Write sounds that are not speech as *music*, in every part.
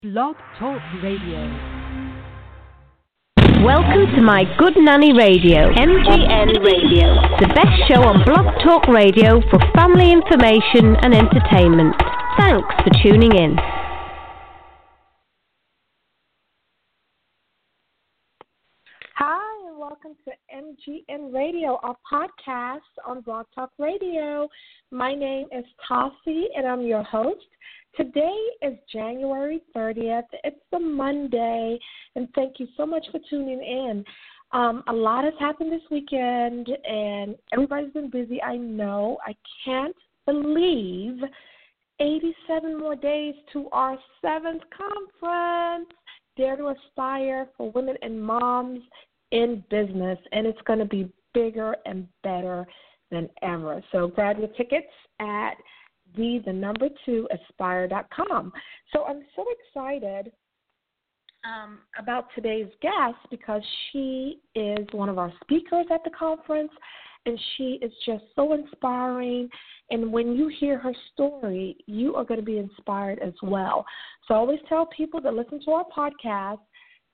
Blog Talk Radio. Welcome to My Good Nanny Radio, MGN Radio, the best show on Blog Talk Radio for family information and entertainment. Thanks for tuning in. Hi, and welcome to MGN Radio, our podcast on Blog Talk Radio. My name is Tassie, and I'm your host. Today is January 30th. It's the Monday, and thank you so much for tuning in. Um, a lot has happened this weekend, and everybody's been busy. I know. I can't believe 87 more days to our seventh conference, Dare to Aspire for Women and Moms in Business, and it's going to be bigger and better than ever. So grab your tickets at the the number two aspire.com. So I'm so excited um, about today's guest because she is one of our speakers at the conference, and she is just so inspiring. And when you hear her story, you are going to be inspired as well. So I always tell people that listen to our podcast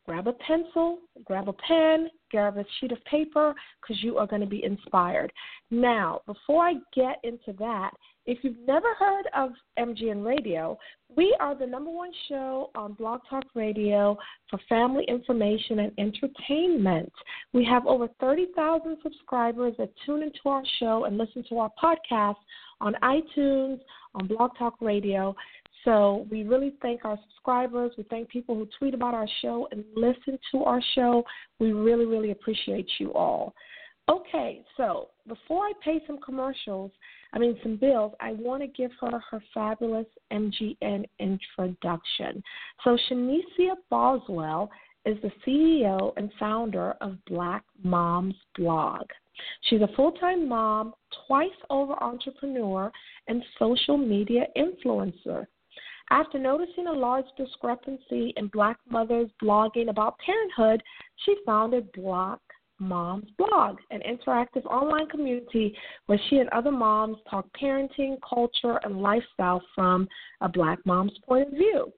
grab a pencil, grab a pen, grab a sheet of paper because you are going to be inspired. Now, before I get into that, if you've never heard of MGN Radio, we are the number one show on Blog Talk Radio for family information and entertainment. We have over 30,000 subscribers that tune into our show and listen to our podcast on iTunes, on Blog Talk Radio. So we really thank our subscribers. We thank people who tweet about our show and listen to our show. We really, really appreciate you all. Okay, so before I pay some commercials, I mean some bills, I want to give her her fabulous MGN introduction. So Shanicia Boswell is the CEO and founder of Black Moms Blog. She's a full time mom, twice over entrepreneur, and social media influencer. After noticing a large discrepancy in black mothers blogging about parenthood, she founded Black Moms Blog, an interactive online community where she and other moms talk parenting, culture, and lifestyle from a black mom's point of view.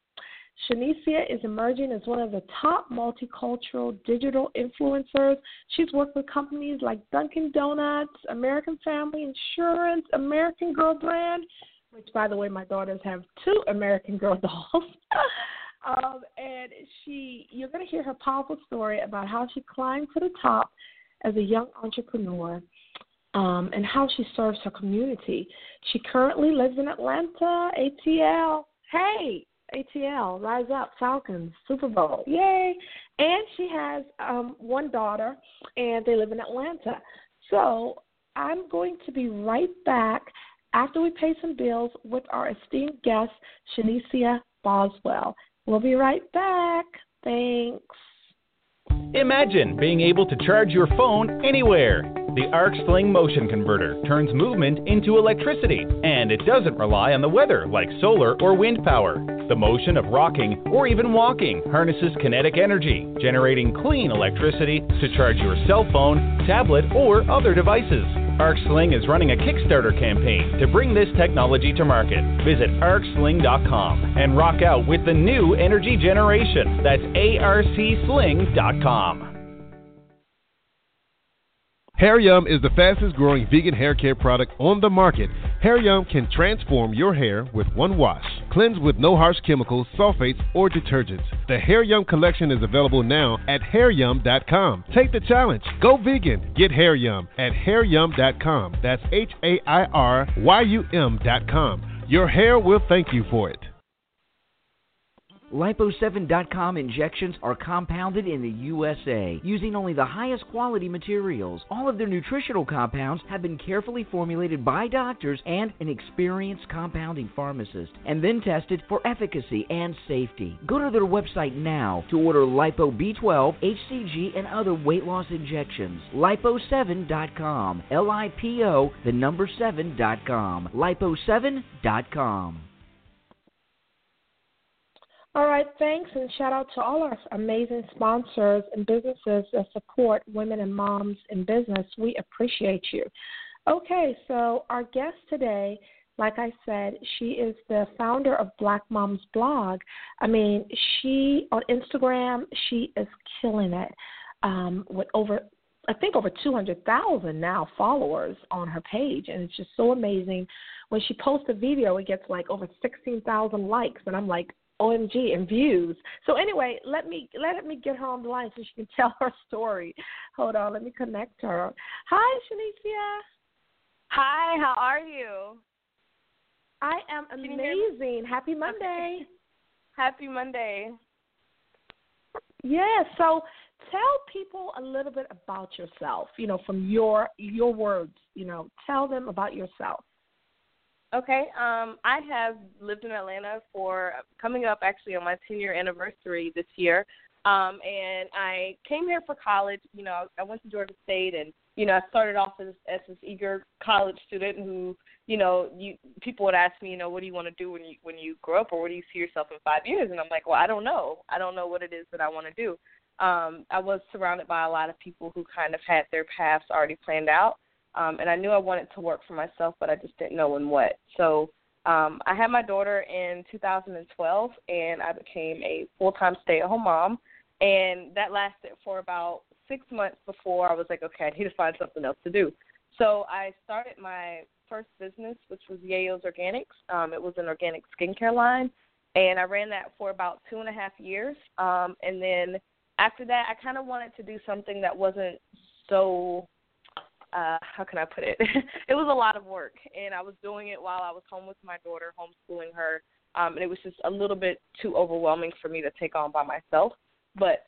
Shanicia is emerging as one of the top multicultural digital influencers. She's worked with companies like Dunkin' Donuts, American Family Insurance, American Girl Brand, which, by the way, my daughters have two American Girl dolls. *laughs* um, and she, you're going to hear her powerful story about how she climbed to the top as a young entrepreneur. Um, and how she serves her community. She currently lives in Atlanta, ATL. Hey, ATL, rise up, Falcons, Super Bowl, yay! And she has um, one daughter, and they live in Atlanta. So I'm going to be right back after we pay some bills with our esteemed guest, Shanicia Boswell. We'll be right back. Thanks. Imagine being able to charge your phone anywhere. The Arc Sling Motion Converter turns movement into electricity, and it doesn't rely on the weather like solar or wind power. The motion of rocking or even walking harnesses kinetic energy, generating clean electricity to charge your cell phone, tablet, or other devices. ArcSling is running a Kickstarter campaign to bring this technology to market. Visit arcsling.com and rock out with the new energy generation. That's arcsling.com. Hair Yum is the fastest growing vegan hair care product on the market. Hair Yum can transform your hair with one wash. Cleanse with no harsh chemicals, sulfates, or detergents. The Hair Yum collection is available now at hairyum.com. Take the challenge. Go vegan. Get Hair Yum at hairyum.com. That's H A I R Y U M.com. Your hair will thank you for it. Lipo7.com injections are compounded in the USA using only the highest quality materials. All of their nutritional compounds have been carefully formulated by doctors and an experienced compounding pharmacist and then tested for efficacy and safety. Go to their website now to order Lipo B12, HCG, and other weight loss injections. Lipo7.com. L I P O, the number 7.com. Lipo7.com. All right, thanks, and shout out to all our amazing sponsors and businesses that support women and moms in business. We appreciate you. Okay, so our guest today, like I said, she is the founder of Black Moms Blog. I mean, she on Instagram, she is killing it um, with over I think over 200,000 now followers on her page, and it's just so amazing. When she posts a video, it gets like over 16,000 likes, and I'm like, OMG and views. So anyway, let me let me get her on the line so she can *laughs* tell her story. Hold on, let me connect her. Hi, Shanicia. Hi, how are you? I am amazing. Happy Monday. *laughs* Happy Monday. Yeah, so tell people a little bit about yourself, you know, from your your words, you know, tell them about yourself. Okay. Um, I have lived in Atlanta for coming up actually on my 10 year anniversary this year. Um, and I came here for college. You know, I went to Georgia State, and you know, I started off as, as this eager college student who, you know, you people would ask me, you know, what do you want to do when you when you grow up, or what do you see yourself in five years? And I'm like, well, I don't know. I don't know what it is that I want to do. Um, I was surrounded by a lot of people who kind of had their paths already planned out um, and I knew I wanted to work for myself, but I just didn't know in what. So um, I had my daughter in 2012, and I became a full-time stay-at-home mom, and that lasted for about six months before I was like, okay, I need to find something else to do. So I started my first business, which was Yayo's Organics. Um, it was an organic skincare line, and I ran that for about two and a half years. Um, and then after that, I kind of wanted to do something that wasn't so uh how can I put it? *laughs* it was a lot of work and I was doing it while I was home with my daughter, homeschooling her. Um and it was just a little bit too overwhelming for me to take on by myself. But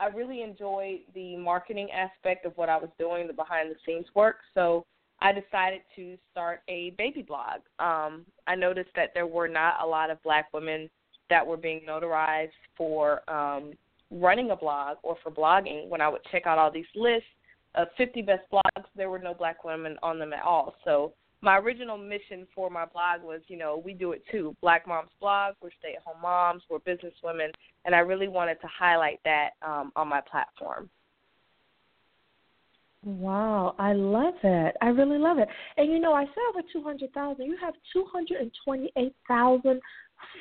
I really enjoyed the marketing aspect of what I was doing, the behind the scenes work. So I decided to start a baby blog. Um, I noticed that there were not a lot of black women that were being notarized for um, running a blog or for blogging. When I would check out all these lists, of 50 best blogs, there were no black women on them at all. So my original mission for my blog was, you know, we do it too. Black Moms Blog, we're stay at home moms, we're business women, and I really wanted to highlight that um, on my platform. Wow, I love it. I really love it. And you know, I said over 200,000. You have 228,000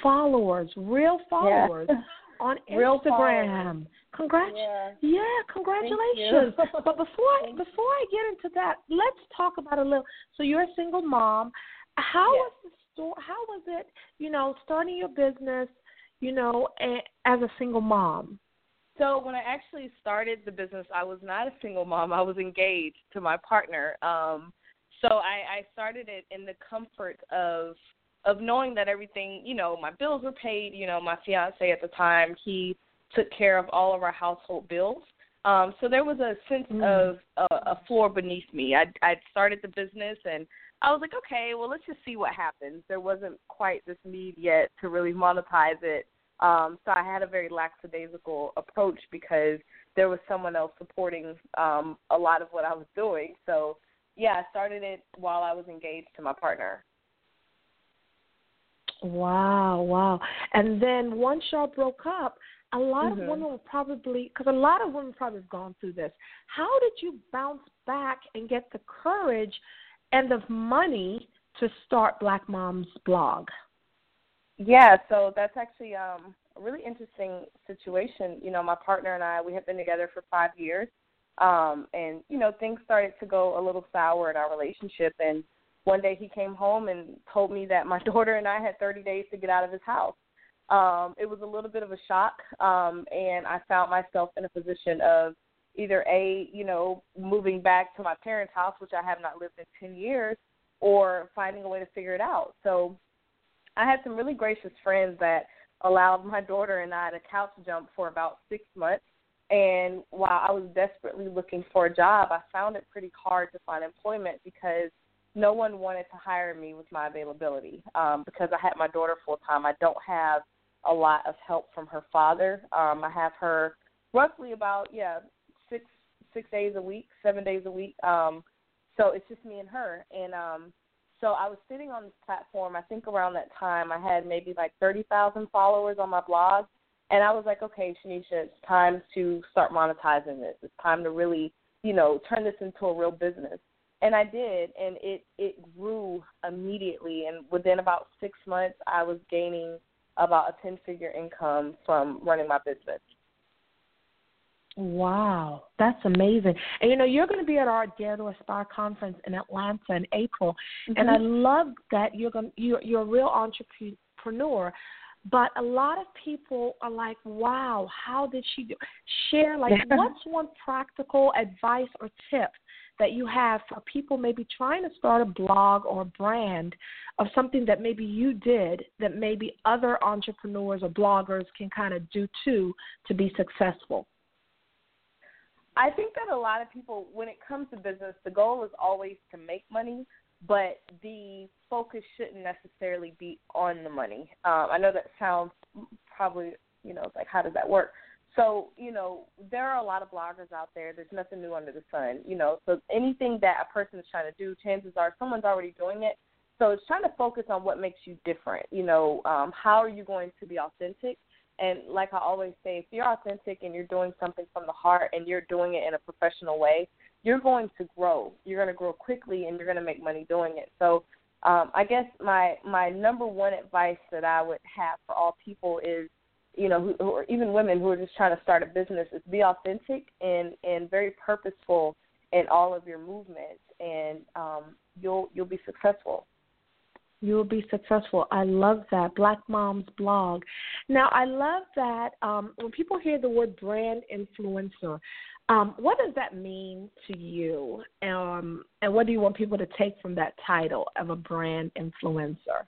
followers, real followers yeah. *laughs* on real Instagram. Followers. Congrats! Yeah, yeah congratulations. but before I, before I get into that, let's talk about a little. So you're a single mom. How yes. was the store? How was it? You know, starting your business. You know, as a single mom. So when I actually started the business, I was not a single mom. I was engaged to my partner. Um, so I, I started it in the comfort of of knowing that everything, you know, my bills were paid. You know, my fiance at the time, he took care of all of our household bills. Um, so there was a sense mm. of uh, a floor beneath me. I I started the business and I was like, okay, well let's just see what happens. There wasn't quite this need yet to really monetize it. Um, so I had a very lackadaisical approach because there was someone else supporting um, a lot of what I was doing. So yeah, I started it while I was engaged to my partner. Wow, wow. And then once y'all broke up, a lot mm-hmm. of women will probably because a lot of women probably have gone through this. How did you bounce back and get the courage and the money to start Black Moms blog? Yeah, so that's actually um a really interesting situation. You know, my partner and I we have been together for 5 years. Um and you know, things started to go a little sour in our relationship and one day he came home and told me that my *laughs* daughter and I had 30 days to get out of his house um, it was a little bit of a shock, um, and I found myself in a position of either a, you know, moving back to my parents' house, which I have not lived in ten years, or finding a way to figure it out. So I had some really gracious friends that allowed my daughter and I to couch jump for about six months. And while I was desperately looking for a job, I found it pretty hard to find employment because no one wanted to hire me with my availability. Um, because I had my daughter full time, I don't have a lot of help from her father. Um, I have her roughly about yeah six six days a week, seven days a week. Um, so it's just me and her. And um, so I was sitting on this platform. I think around that time I had maybe like thirty thousand followers on my blog, and I was like, okay, Shanicia, it's time to start monetizing this. It's time to really, you know, turn this into a real business. And I did, and it it grew immediately. And within about six months, I was gaining about a ten figure income from running my business. Wow, that's amazing. And you know, you're going to be at our Dare to Aspire conference in Atlanta in April, mm-hmm. and I love that you're going you're you're a real entrepreneur. But a lot of people are like, "Wow, how did she do?" Share like, *laughs* what's one practical advice or tip that you have for people maybe trying to start a blog or a brand of something that maybe you did that maybe other entrepreneurs or bloggers can kind of do too to be successful? I think that a lot of people, when it comes to business, the goal is always to make money, but the focus shouldn't necessarily be on the money. Um, I know that sounds probably, you know, like how does that work? So, you know, there are a lot of bloggers out there. There's nothing new under the sun, you know. So anything that a person is trying to do, chances are someone's already doing it. So it's trying to focus on what makes you different. You know, um, how are you going to be authentic? And like I always say, if you're authentic and you're doing something from the heart and you're doing it in a professional way, you're going to grow. You're going to grow quickly and you're going to make money doing it. So um, I guess my my number one advice that I would have for all people is, you know, who, or even women who are just trying to start a business, is be authentic and and very purposeful in all of your movements, and um, you'll you'll be successful you will be successful. I love that. Black Moms blog. Now, I love that um, when people hear the word brand influencer, um, what does that mean to you? Um, and what do you want people to take from that title of a brand influencer?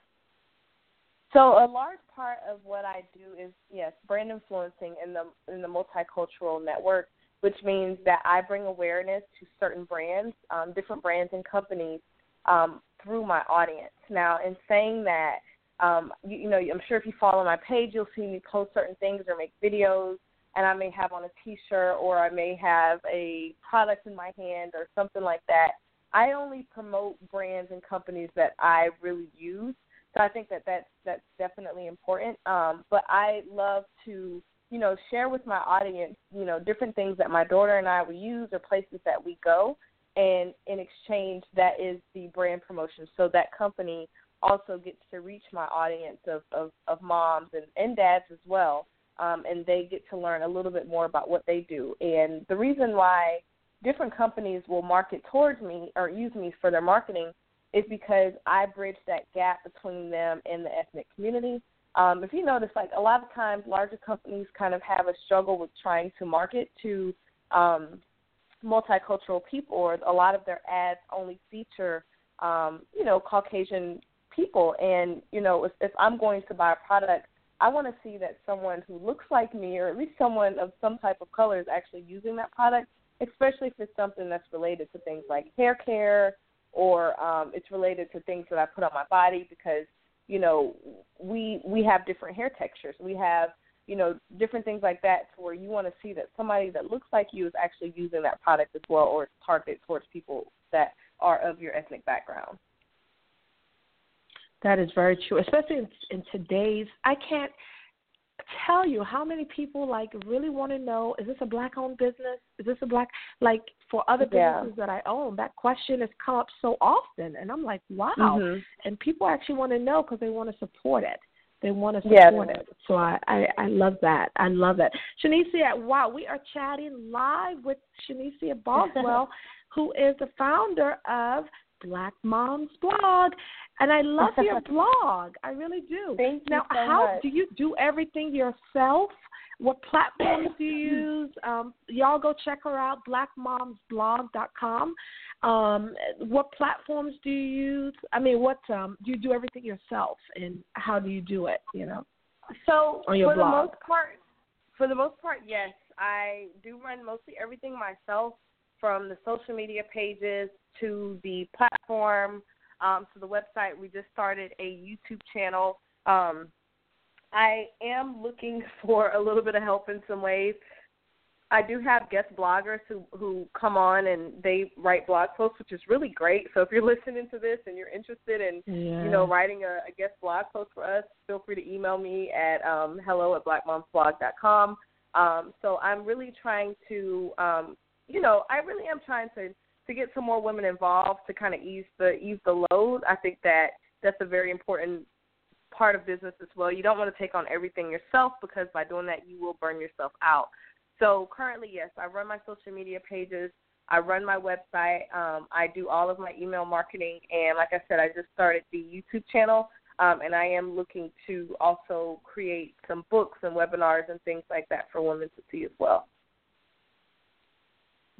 So a large part of what I do is yes, brand influencing in the in the multicultural network, which means that I bring awareness to certain brands, um, different brands and companies um, through my audience. Now, in saying that, um, you, you know, I'm sure if you follow my page, you'll see me post certain things or make videos, and I may have on a T-shirt or I may have a product in my hand or something like that. I only promote brands and companies that I really use. So I think that that's that's definitely important. Um, but I love to, you know, share with my audience, you know, different things that my daughter and I will use or places that we go and in exchange that is the brand promotion. So that company also gets to reach my audience of of, of moms and, and dads as well. Um, and they get to learn a little bit more about what they do. And the reason why different companies will market towards me or use me for their marketing is because I bridge that gap between them and the ethnic community. Um, if you notice, like a lot of times, larger companies kind of have a struggle with trying to market to um, multicultural people, or a lot of their ads only feature, um, you know, Caucasian people. And you know, if, if I'm going to buy a product, I want to see that someone who looks like me, or at least someone of some type of color, is actually using that product. Especially if it's something that's related to things like hair care, or um, it's related to things that I put on my body, because you know we we have different hair textures. We have you know, different things like that to where you want to see that somebody that looks like you is actually using that product as well or it's targeted towards people that are of your ethnic background. That is very true, especially in, in today's. I can't tell you how many people like really want to know: Is this a black-owned business? Is this a black? Like for other businesses yeah. that I own, that question has come up so often, and I'm like, wow. Mm-hmm. And people actually want to know because they want to support it. They want to support yeah. it. So I, I, I love that. I love that. Shanicia, wow, we are chatting live with Shanicia Boswell, *laughs* who is the founder of Black Moms Blog. And I love your *laughs* blog. I really do. Thank now, you so how much. do you do everything yourself? What platforms do you *clears throat* use? Um, y'all go check her out, blackmomsblog.com. Um, what platforms do you use? I mean, what um, do you do everything yourself, and how do you do it? You know. So on your for blog? the most part, for the most part, yes, I do run mostly everything myself, from the social media pages to the platform um, to the website. We just started a YouTube channel. Um, I am looking *laughs* for a little bit of help in some ways. I do have guest bloggers who who come on and they write blog posts, which is really great. So if you're *laughs* listening to this and you're interested in yeah. you know writing a, a guest blog post for us, feel free to email me at um, hello at blackmomsblog.com. Um, so I'm really trying to, um, you know, I really am trying to to get some more women involved to kind of ease the ease the load. I think that that's a very important part of business as well. You don't want to take on everything yourself because by doing that you will burn yourself out. So currently, yes, I run my social media pages. I run my website. Um, I do all of my email marketing, and like I said, I just started the YouTube channel, um, and I am looking to also create some books and webinars and things like that for women to see as well.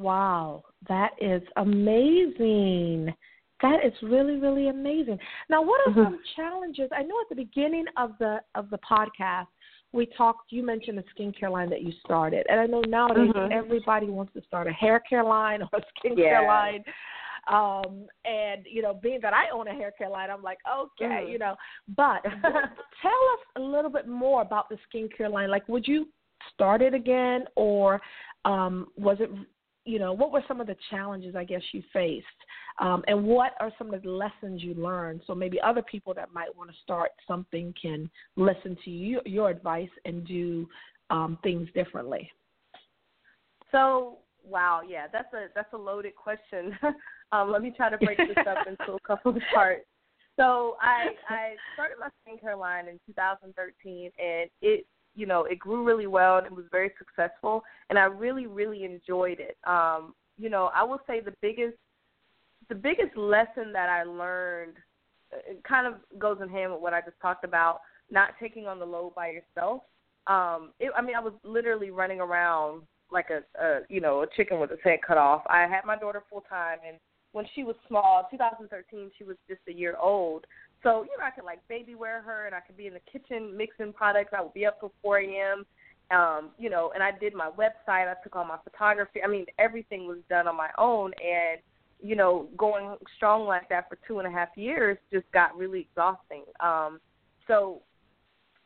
Wow, that is amazing. That is really, really amazing. Now, what are Mhm. some challenges? I know at the beginning of the of the podcast we talked. You mentioned the skincare line that you started, and I know nowadays Mhm. everybody wants to start a hair care line *laughs* or a skincare Yeah. line. Um, and you know, being that I own a hair care line, I'm like, okay, Mhm. you know. But *laughs* tell us a little bit more about the skincare line. Like, would you start it again, or um, was it you know, what were some of the challenges I guess you faced, um, and what are some of the lessons you learned? So maybe other people that might want to start something can listen to you, your advice and do um, things differently. So, wow, yeah, that's a that's a loaded question. *laughs* um, let me try to break this up *laughs* into a couple of parts. So, I I started my skincare line in 2013, and it you know it grew really well and it was very successful, and I really really enjoyed it. Um, you know, I will say the biggest the biggest lesson that I learned it kind of goes in hand with what I just talked about, not taking on the load by yourself. Um, it, I mean, I was literally running around like a, a you know a chicken with its head cut off. I had my daughter full time, and when she was small, 2013, she was just a year old. So you know, I could like baby wear her, and I could be in the kitchen mixing products. I would be up till 4 a.m. Um, you know, and I did my website. I took all my photography. I mean, everything was done on my own, and you know, going strong like that for two and a half years just got really exhausting. Um, so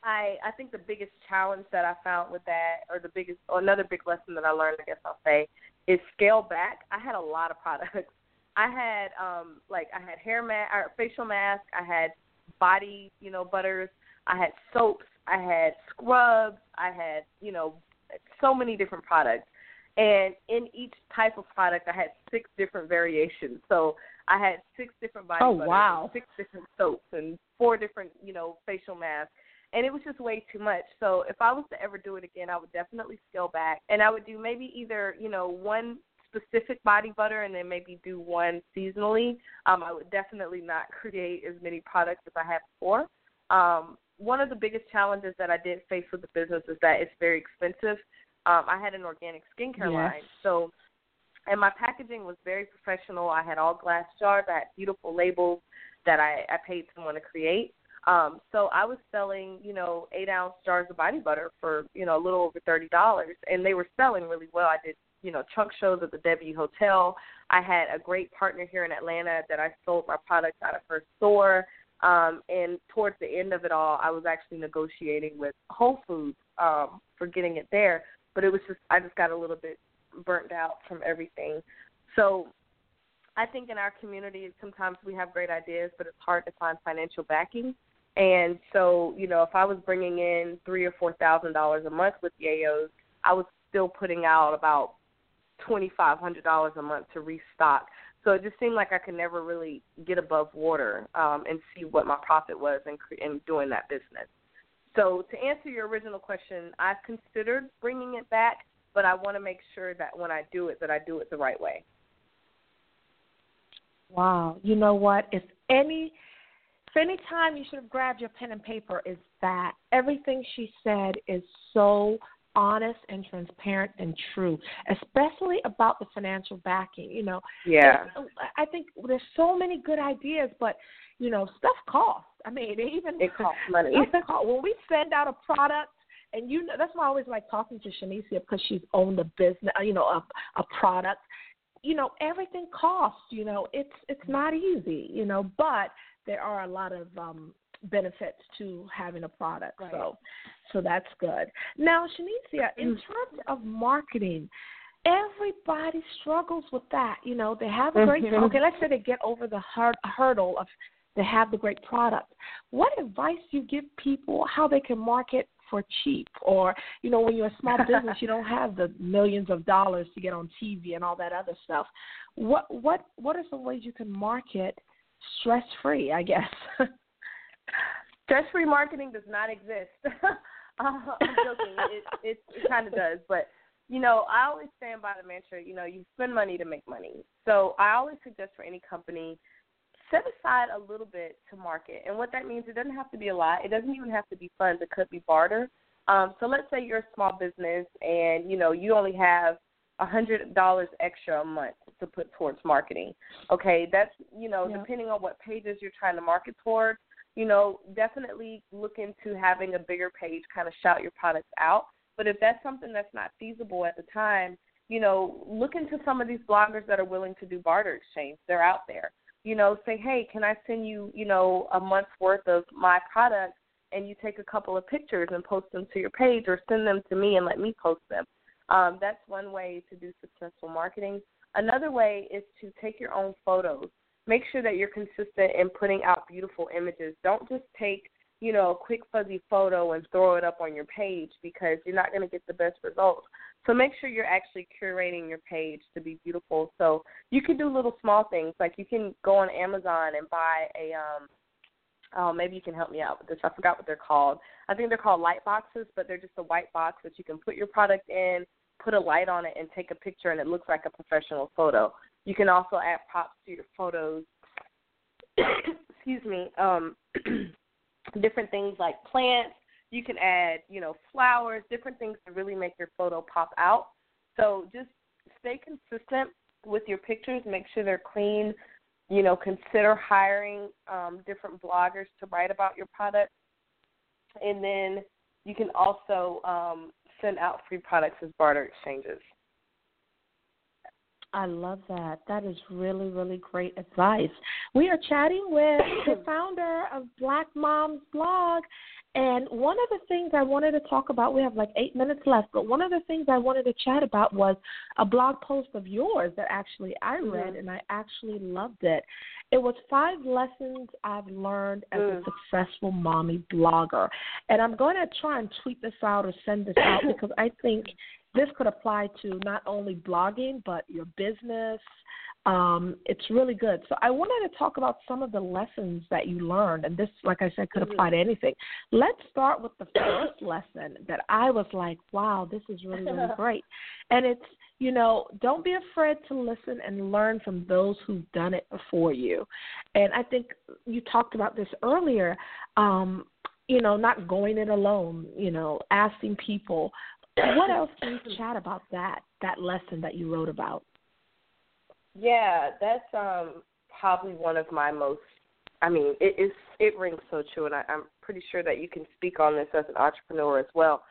I I think the biggest challenge that I found with that, or the biggest, or another big lesson that I learned, I guess I'll say, is scale back. I had a lot of products. I had um like I had hair mask, or facial mask. I had body, you know, butters. I had soaps. I had scrubs. I had you know so many different products. And in each type of product, I had six different variations. So I had six different body Oh, butters, wow. six different soaps, and four different, you know, facial masks. And it was just way too much. So if I was to ever do it again, I would definitely scale back, and I would do maybe either, you know, one specific body butter, and then maybe do one seasonally. Um, I would definitely not create as many products as I had before. Um, one of the biggest challenges that I did face with the business is that it's very expensive um, I had an organic skincare Yes. line. So, and my packaging was very professional. I had all glass jars. I had beautiful labels that I, I paid someone to create. Um, so I was selling, you know, eight ounce jars of body butter for, you know, a little over thirty dollars, and they were selling really well. I did, you know, trunk shows at the W Hotel. I had a great partner here in Atlanta that I sold my products out of her store. Um, and towards the end of it all, I was actually negotiating with Whole Foods um, for getting it there but it was just I just got a little bit burnt out from everything. So I think in our community sometimes we have great ideas, but it's hard to find financial backing. And so, you know, if I was bringing in three or four thousand dollars a month with Yayo's, I was still putting out about twenty five hundred dollars a month to restock. So it just seemed like I could never really get above water um, and see what my profit was in, in doing that business. So to answer your original question, I've considered bringing it back, but I want to make sure that when I do it, that I do it the right way. Wow. You know what? If any if any time you should have grabbed your pen and paper is that everything she said is so honest and transparent and true, especially about the financial backing. You know, Yeah. I think there's so many good ideas, but you know, stuff costs. I mean, it *laughs* even it costs money. when we send out a product, and you know that's why I always like talking to Shanicia because she's owned a business, you know, a a product. You know, everything costs. You know, it's it's not easy. You know, but there are a lot of um benefits to having a product. Right. So, so that's good. Now, Shanicia, in Mm. terms of marketing, everybody struggles with that. You know, they have a great Mhm. okay. Let's say they get over the hur- hurdle of they have the great product. What advice do you give people how they can market for cheap? Or you know, when you're a small *laughs* business, you don't have the millions of dollars to get on TV and all that other stuff. What what what are some ways you can market stress free? I guess. *laughs* Stress free marketing does not exist. *laughs* I'm joking. It it, it kind of does, but you know, I always stand by the mantra. You know, you spend money to make money. So I always suggest for any company set aside a little bit to market. And what that means, it doesn't have to be a lot. It doesn't even have to be funds. It could be barter. Um, so let's say you're a small business and you know you only have a hundred dollars extra a month to put towards marketing. Okay, that's you know Yeah. depending on what pages you're trying to market towards. You know, definitely look into having a bigger page, kind of shout your products out. But if that's something that's not feasible at the time, you know, look into some of these bloggers that are willing to do barter exchange. They're out there. You know, say, hey, can I send you, you know, a month's worth of my products, and you take a couple of pictures and post them to your page, or send them to me and let me post them. Um, that's one way to do successful marketing. Another way is to take your own photos. Make sure that you're consistent in putting out beautiful images. Don't just take, you know, a quick fuzzy photo and throw it up on your page because you're not going to get the best results. So make sure you're actually curating your page to be beautiful. So you can do little small things like you can go on Amazon and buy a um oh maybe you can help me out with this. I forgot what they're called. I think they're called light boxes, but they're just a white box that you can put your product in, put a light on it and take a picture and it looks like a professional photo. You can also add props to your photos. *coughs* Excuse me. Um *clears throat* different things like plants. You can add, you know, flowers, different things to really make your photo pop out. So just stay consistent with your pictures. Make sure they're clean. You know, consider hiring um, different bloggers to write about your product. And then you can also um, send out free products as barter exchanges. I love that. That is really, really great advice. We are chatting with the *coughs* founder of Black Moms Blog. And one of the things I wanted to talk about, we have like eight minutes left, but one of the things I wanted to chat about was a blog post of yours that actually I read Mhm. and I actually loved it. It was five lessons I've learned as a Mm. successful mommy blogger. And I'm going to try and tweet this out or send this out *laughs* because I think this could apply to not only blogging but your business. Um, it's really good. So I wanted to talk about some of the lessons that you learned, and this, like I said, could apply to anything. Let's start with the first lesson that I was like, "Wow, this is really, really *laughs* great." And it's, you know, don't be afraid to listen and learn from those who've done it before you. And I think you talked about this earlier. Um, you know, not going it alone. You know, asking people what else can you chat about that that lesson that you wrote about? Yeah, that's um probably one of my most. I mean, it is it rings so true, and I, I'm pretty sure that you can speak on this as an entrepreneur as well.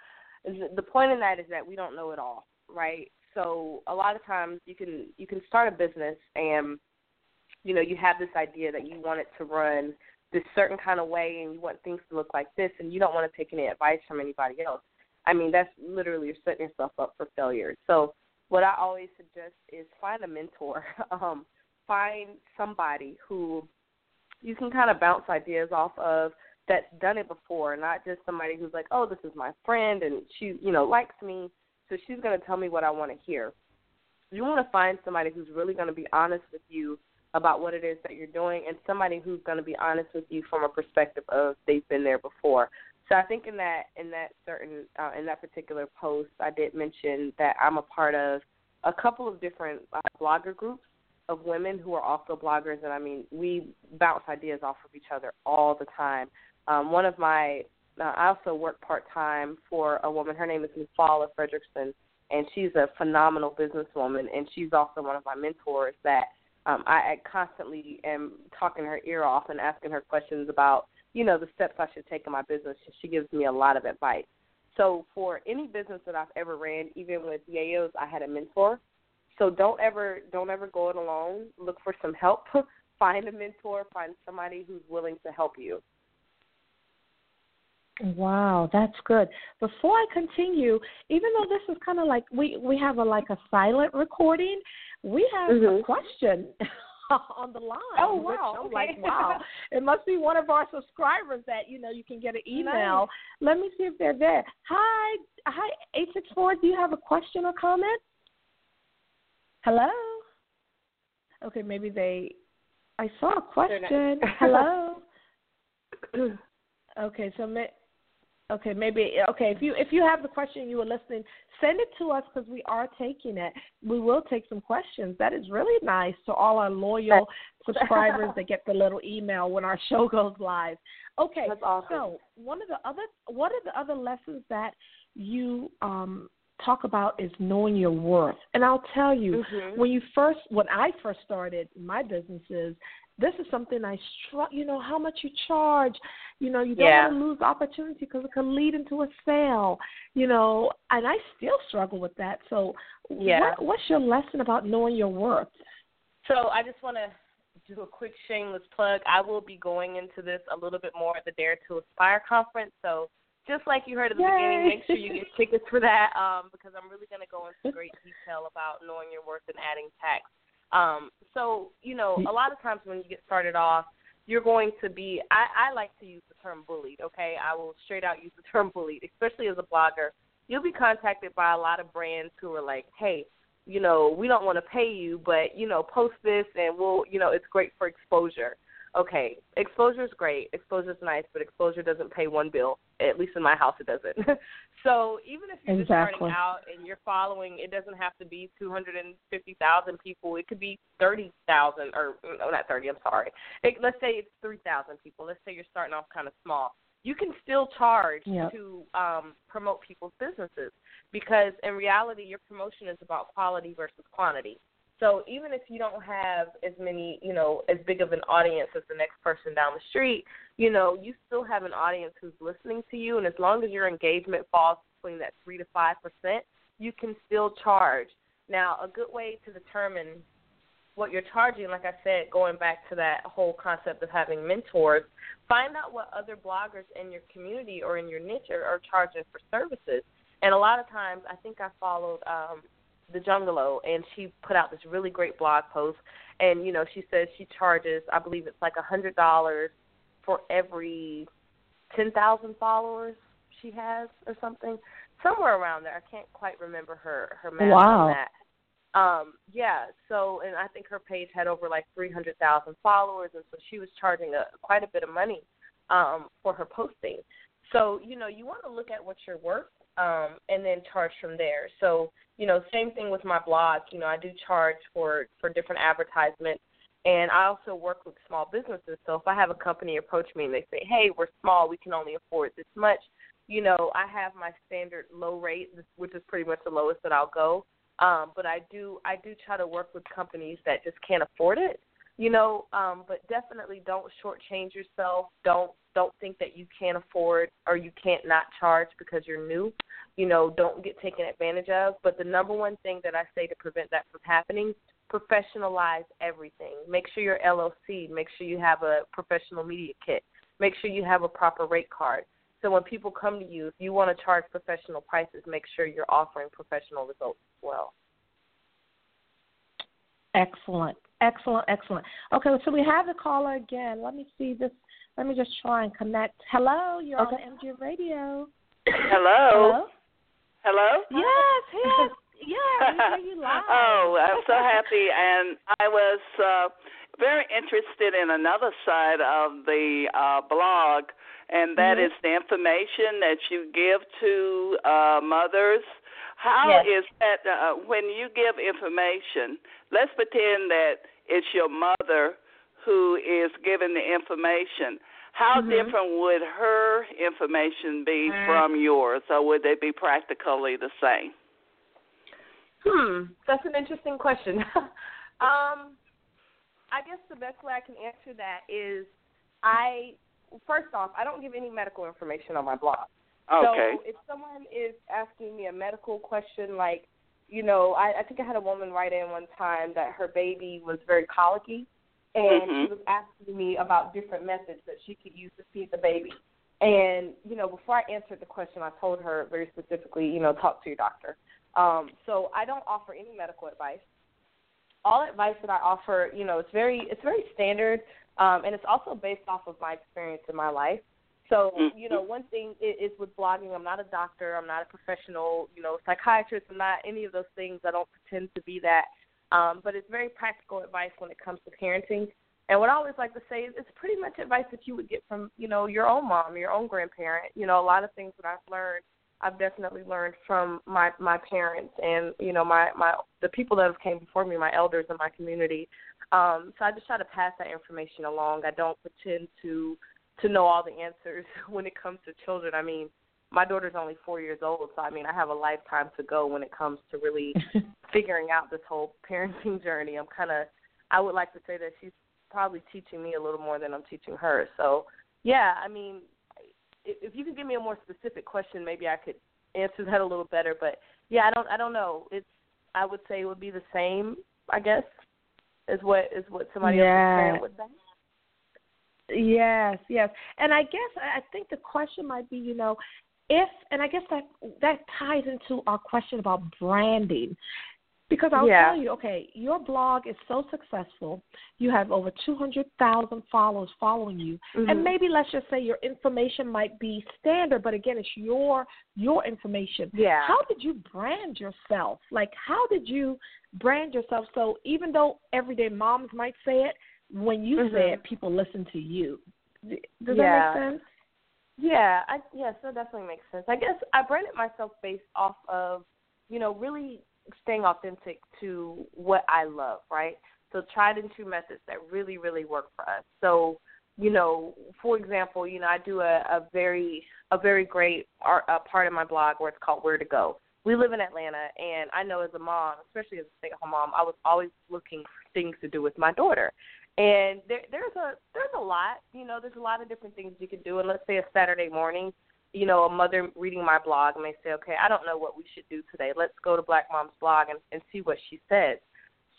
The point in that is that we don't know it all, right? So a lot of times you can you can start a business and you know you have this idea that you want it to run this certain kind of way and you want things to look like this and you don't want to take any advice from anybody else. I mean, that's literally you're setting yourself up for failure. So what I always suggest is find a mentor. *laughs* Um, find somebody who you can kind of bounce ideas off of that's done it before, not just somebody who's like, oh, this is my friend and she, you know, likes me, so she's going to tell me what I want to hear. You want to find somebody who's really going to be honest with you about what it is that you're doing and somebody who's going to be honest with you from a perspective of they've been there before. So I think in that in that certain uh, in that particular post, I did mention that I'm a part of a couple of different uh, blogger groups of women who are also bloggers, and I mean we bounce ideas off of each other all the time. Um, one of my uh, I also work part time for a woman. Her name is Mufala Fredrickson, and she's a phenomenal businesswoman, and she's also one of my mentors that um, I, I constantly am talking her ear off and asking her questions about you know, the steps I should take in my business. She gives me a lot of advice. So for any business that I've ever ran, even with Yayo's, I had a mentor. So don't ever don't ever go it alone. Look for some help. *laughs* find a mentor. Find somebody who's willing to help you. Wow, that's good. Before I continue, even though this is kind of like we we have a like a silent recording, we have mm-hmm. a question *laughs* *laughs* on the line. Oh wow! I'm okay. like, wow, *laughs* it must be one of our subscribers that you know you can get an email. Nice. Let me see if they're there. Hi, hi, eight six four. Do you have a question or comment? Hello. Okay, maybe they. I saw a question. *laughs* Hello. *clears throat* okay, so Okay, maybe okay. If you if you have the question you were listening, send it to us because we are taking it. We will take some questions. That is really nice to all our loyal subscribers *laughs* that get the little email when our show goes live. Okay, That's awesome. so one of the other what are the other lessons that you um talk about is knowing your worth. And I'll tell you, mm-hmm. when you first when I first started my businesses, this is something I struggle. You know how much you charge. You know you don't yeah. want to lose opportunity because it can lead into a sale. You know, and I still struggle with that. So, yeah. what, what's your lesson about knowing your worth? So I just want to do a quick shameless plug. I will be going into this a little bit more at the Dare to Aspire conference. So just like you heard at the Yay. beginning, make sure you get tickets for that um, because I'm really going to go into *laughs* great detail about knowing your worth and adding tax. Um, so, you know, a lot of times when you get started off, you're going to be, I, I like to use the term bullied, okay? I will straight out use the term bullied, especially as a blogger. You'll be contacted by a lot of brands who are like, hey, you know, we don't want to pay you, but, you know, post this and we'll, you know, it's great for exposure okay, exposure is great, exposure is nice, but exposure doesn't pay one bill. At least in my house, it doesn't. *laughs* so even if you're exactly. just starting out and you're following, it doesn't have to be 250,000 people. It could be 30,000, or no, not 30. I'm sorry. It, let's say it's 3,000 people. Let's say you're starting off kind of small. You can still charge yep. to um, promote people's businesses because in reality, your promotion is about quality versus quantity. So even if you don't have as many, you know, as big of an audience as the next person down the street, you know, you still have an audience who's listening to you, and as long as your engagement falls between that three to five percent, you can still charge. Now, a good way to determine what you're charging, like I said, going back to that whole concept of having mentors, find out what other bloggers in your community or in your niche are, charging for services. And a lot of times, I think I followed um, the Jungalow, and she put out this really great blog post. And you know, she says she charges, I believe it's like a hundred dollars for every ten thousand followers she has, or something, somewhere around there. I can't quite remember her her math wow. on that. Um, yeah, so and I think her page had over like three hundred thousand followers, and so she was charging a quite a bit of money um, for her posting. So you know, you want to look at what you're worth um, and then charge from there. So, you know, same thing with my blog. You know, I do charge for for different advertisements, and I also work with small businesses. So if I have a company approach me and they say, "Hey, we're small, we can only afford this much," you know, I have my standard low rate, which is pretty much the lowest that I'll go. Um, but I do I do try to work with companies that just can't afford it you know um but definitely don't shortchange yourself. Don't don't think that you can't afford or you can't not charge because you're new. You know don't get taken advantage of. But the number one thing that i say to prevent that from happening professionalize everything. Make sure you're llc make sure you have a professional media kit. Make sure you have a proper rate card. So when people come to you if you want to charge professional prices make sure you're offering professional results as well. Excellent Excellent, excellent. Okay, so we have the caller again. Let me see this. Let me just try and connect. Hello, you're okay. on MG Radio. Hello. Hello. Hello. Yes, *laughs* yes, yeah. We hear you *laughs* live. oh, I'm so happy, and I was uh, very interested in another side of the uh, blog, and that Mhm. is the information that you give to uh, mothers. How Yes. is that uh, when you give information? Let's pretend that it's your mother who is giving the information. How Mhm. different would her information be Mm. from yours, or would they be practically the same? Hmm, that's an interesting question. *laughs* um, I guess the best way I can answer that is I first off, I don't give any medical information on my blog. Okay. So if someone is asking me a medical question, like, you know, I, I think I had a woman write in one time that her baby was very colicky, and Mhm. she was asking me about different methods that she could use to feed the baby. And you know, before I answered the question, I told her very specifically, you know, talk to your doctor. Um, so I don't offer any medical advice. All advice that I offer, you know, it's very it's very standard, um, and it's also based off of my experience in my life. So, Mhm. you know, one thing is, is with blogging, I'm not a doctor, I'm not a professional, you know, psychiatrist, I'm not any of those things. I don't pretend to be that. Um, but it's very practical advice when it comes to parenting. And what I always like to say is it's pretty much advice that you would get from, you know, your own mom, your own grandparent. You know, a lot of things that I've learned, I've definitely learned from my my parents and, you know, my my the people that have came before me, my elders in my community. Um, so I just try to pass that information along. I don't pretend to to know all the answers *laughs* when it comes to children. I mean, my daughter's only four years old, so I mean, I have a lifetime to go when it comes to really *laughs* figuring out this whole *laughs* parenting journey. I'm kind of, I would like to say that she's probably teaching me a little more than I'm teaching her. So, yeah, I mean, if, you could give me a more specific question, maybe I could answer that a little better. But yeah, I don't, I don't know. It's, I would say it would be the same, I guess, is what is what somebody else's Yeah. parent would say. Yes, yes. And I guess I think the question might be, you know, if and I guess that that ties into our question about branding. Because I'll Yeah. tell you, okay, your blog is so successful. You have over 200,000 followers following you. Mhm. And maybe let's just say your information might be standard, but again, it's your your information. Yeah. How did you brand yourself? Like how did you brand yourself so even though everyday moms might say it, when you say Mhm. it, people listen to you. Does Yeah. that make sense? Yeah, I yes, that definitely makes sense. I guess I branded myself based off of, you know, really staying authentic to what I love, right? So tried and true methods that really, really work for us. So, you know, for example, you know, I do a, a very a very great art, a part of my blog where it's called Where to Go. We live in Atlanta, and I know as a mom, especially as a stay-at-home mom, I was always looking for things to do with my daughter. And there, there's a there's a lot, you know, there's a lot of different things you can do. And let's say a Saturday morning, you know, a mother reading my blog may say, okay, I don't know what we should do today. Let's go to Black Mom's blog and, and see what she says.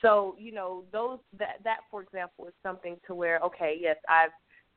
So, you know, those that that for example is something to where, okay, yes, I've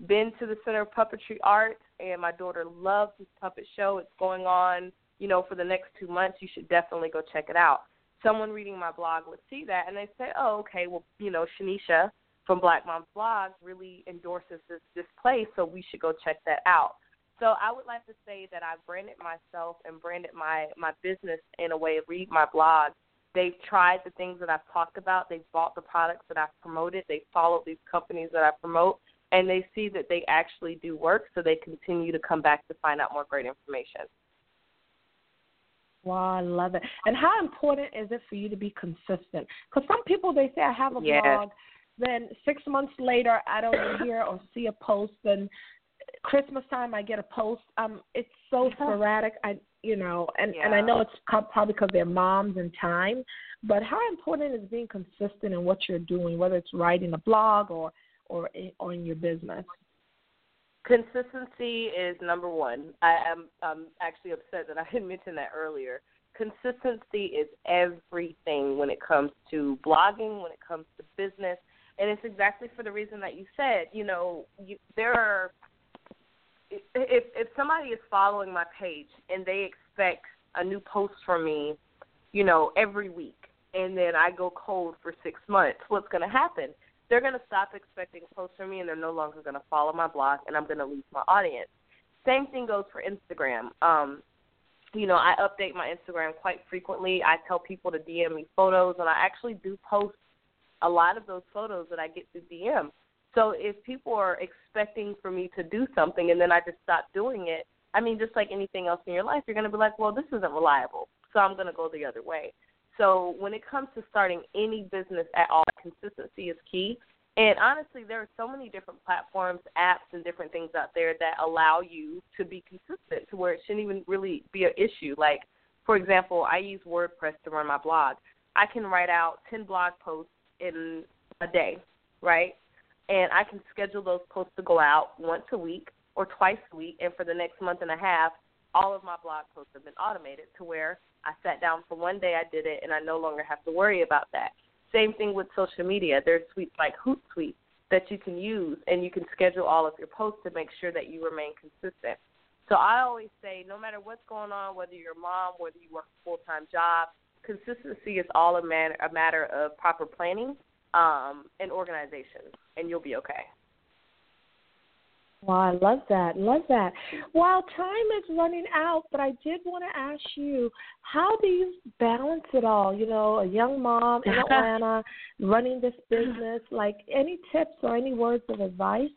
been to the Center of Puppetry Arts and my daughter loves this puppet show. It's going on, you know, for the next two months. You should definitely go check it out. Someone reading my blog would see that and they say, Oh, okay, well, you know, Shanicia from Black Mom's blog really endorses this this place, so we should go check that out. So I would like to say that I've branded myself and branded my my business in a way. Read my blog. They've tried the things that I've talked about. They've bought the products that I've promoted. They followed these companies that I promote, and they see that they actually do work. So they continue to come back to find out more great information. Wow, I love it. And how important is it for you to be consistent? Because some people they say I have a Yes. blog, then six months later I don't hear or see a post, and Christmas time I get a post. Um, it's so sporadic. I, you know, and and I know it's probably because they're moms and time. But how important is being consistent in what you're doing, whether it's writing a blog or or in, or in your business? Consistency is number one. I am I'm actually upset that I didn't mention that earlier. Consistency is everything when it comes to blogging, when it comes to business, and it's exactly for the reason that you said. You know, you, there are if if somebody is following my page and they expect a new post from me, you know, every week, and then I go cold for six months, what's going to happen? They're going to stop expecting posts from me, and they're no longer going to follow my blog, and I'm going to lose my audience. Same thing goes for Instagram. Um, you know, I update my Instagram quite frequently. I tell people to DM me photos, and I actually do post a lot of those photos that I get through DM. So if people are expecting for me to do something and then I just stop doing it, I mean, just like anything else in your life, you're going to be like, well, this isn't reliable, so I'm going to go the other way. So when it comes to starting any business at all, consistency is key. And honestly, there are so many different platforms, apps, and different things out there that allow you to be consistent to where it shouldn't even really be an issue. Like, for example, I use WordPress to run my blog. I can write out 10 blog posts in a day, right? And I can schedule those posts to go out once a week or twice a week, and for the next month and a half, all of my blog posts have been automated to where I sat down for one day, I did it, and I no longer have to worry about that. Same thing with social media. There's suites like Hootsuite that you can use, and you can schedule all of your posts to make sure that you remain consistent. So I always say, no matter what's going on, whether you're a mom, whether you work a full time job, consistency is all a matter a matter of proper planning um, and organization, and you'll be okay. Wow, I love that. Love that. While time is running out, but I did want to ask you, how do you balance it all? You know, a young mom in *laughs* Atlanta running this *laughs* business. Like, any tips or any words of advice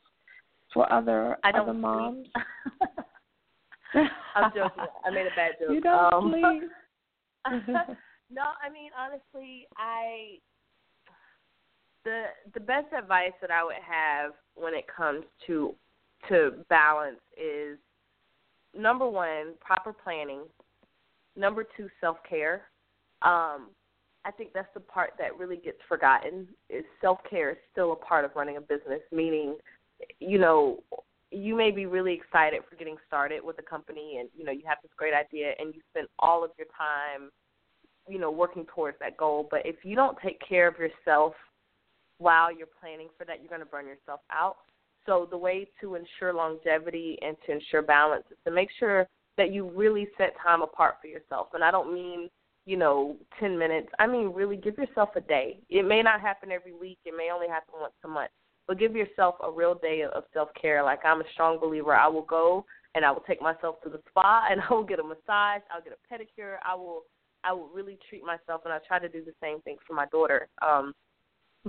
for other I other moms? *laughs* I'm joking. I made a bad joke. You don't um, please. No, I mean honestly, I the the best advice that I would have when it comes to to balance is number one, proper planning. Number two, self care. Um, I think that's the part that really gets forgotten. Is self care is still a part of running a business, meaning, you know, you may be really excited for getting started with a company and you know you have this great idea and you spend all of your time you know working towards that goal but if you don't take care of yourself while you're planning for that you're going to burn yourself out so the way to ensure longevity and to ensure balance is to make sure that you really set time apart for yourself and i don't mean you know 10 minutes i mean really give yourself a day it may not happen every week it may only happen once a month but give yourself a real day of self care. Like I'm a strong believer. I will go and I will take myself to the spa and *laughs* I will get a massage. I'll get a pedicure. I will I will really treat myself and I try to do the same thing for my daughter. Um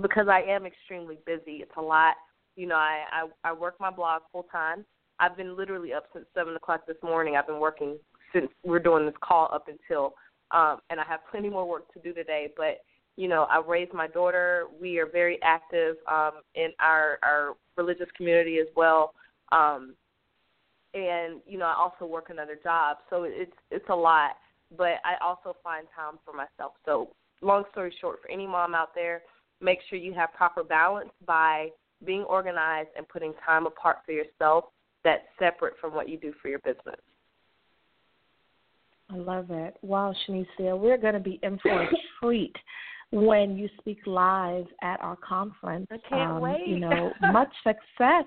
because I am extremely busy. It's a lot. You know, I I, I work my blog full time. I've been literally up since seven o'clock this morning. I've been working since we're doing this call up until um and I have *laughs* plenty more work to do today, but you know, I raised my daughter. We are very active um, in our our religious community as well. Um, and you know, I also work another job, so it's it's a lot. But I also find time for myself. So, long story short, for any mom out there, make sure you have proper balance by being organized and putting time apart for yourself that's separate from what you do for your business. I love it. Wow, Shanicia, we're going to be in for a *coughs* treat when you speak live at our conference. I can't um, wait. You know, *laughs* much success.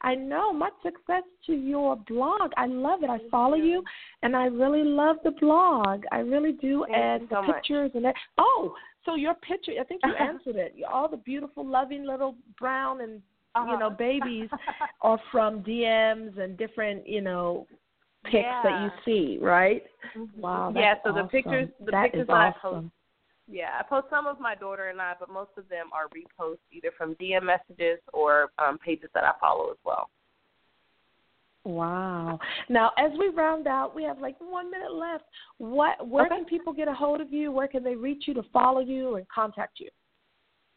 I know, much success to your blog. I love it. I follow you, and I really love the blog. I really do. Thank and the so pictures much. and that. Oh, so your picture. I think you *laughs* answered it. All the beautiful, loving little brown and uh-huh. you know babies *laughs* are from DMs and different you know pics yeah. that you see, right? Mm-hmm. Wow. yeah. So awesome. the pictures, the that pictures is that I awesome. post yeah, I post some of my daughter and I, but most of them are reposts either from DM messages or um, pages that I follow as well. Wow. Now, as we round out, we have like one minute left. What? Where Okay. can people get a hold of you? Where can they reach you to follow you and contact you?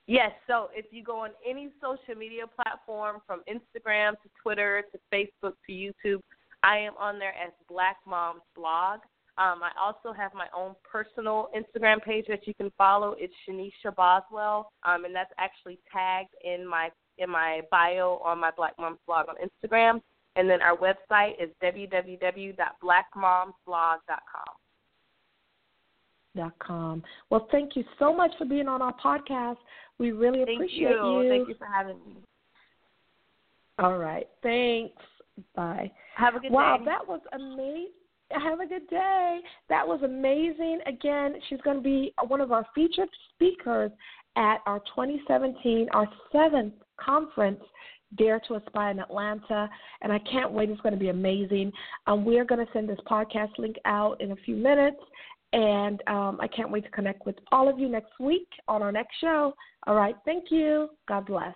Yes, so if you go on any social media platform from Instagram to Twitter to Facebook to YouTube, I am on there as Black Moms Blog. Um, I also have my own personal Instagram page that you can follow. It's Shanicia Boswell, um, and that's actually tagged in my in my bio on my Black Moms blog on Instagram. And then our website is www.blackmomsblog.com. Dot com. Well, thank you so much for being on our podcast. We really Thank appreciate you. Thank you for having me. All right. Thanks. Bye. Have a good wow, day. that was amazing. Have a good day. That was amazing. Again, she's going to be one of our featured speakers at our 2017, our seventh conference, Dare to Aspire in Atlanta. And I can't wait. It's going to be amazing. Um, we're going to send this podcast link out in a few minutes. And um, I can't wait to connect with all of you next week on our next show. All right. Thank you. God bless.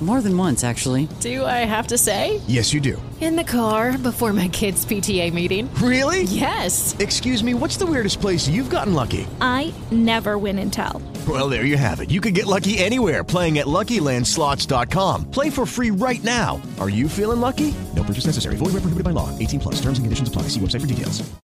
More than once, actually. Do I have to say? Yes, you do. In the car before my kids' PTA meeting. Really? Yes. Excuse me, what's the weirdest place you've gotten lucky? I never win and tell. Well, there you have it. You can get lucky anywhere playing at LuckyLandSlots.com. Play for free right now. Are you feeling lucky? No purchase necessary. Void where prohibited by law. 18 plus. Terms and conditions apply. See website for details.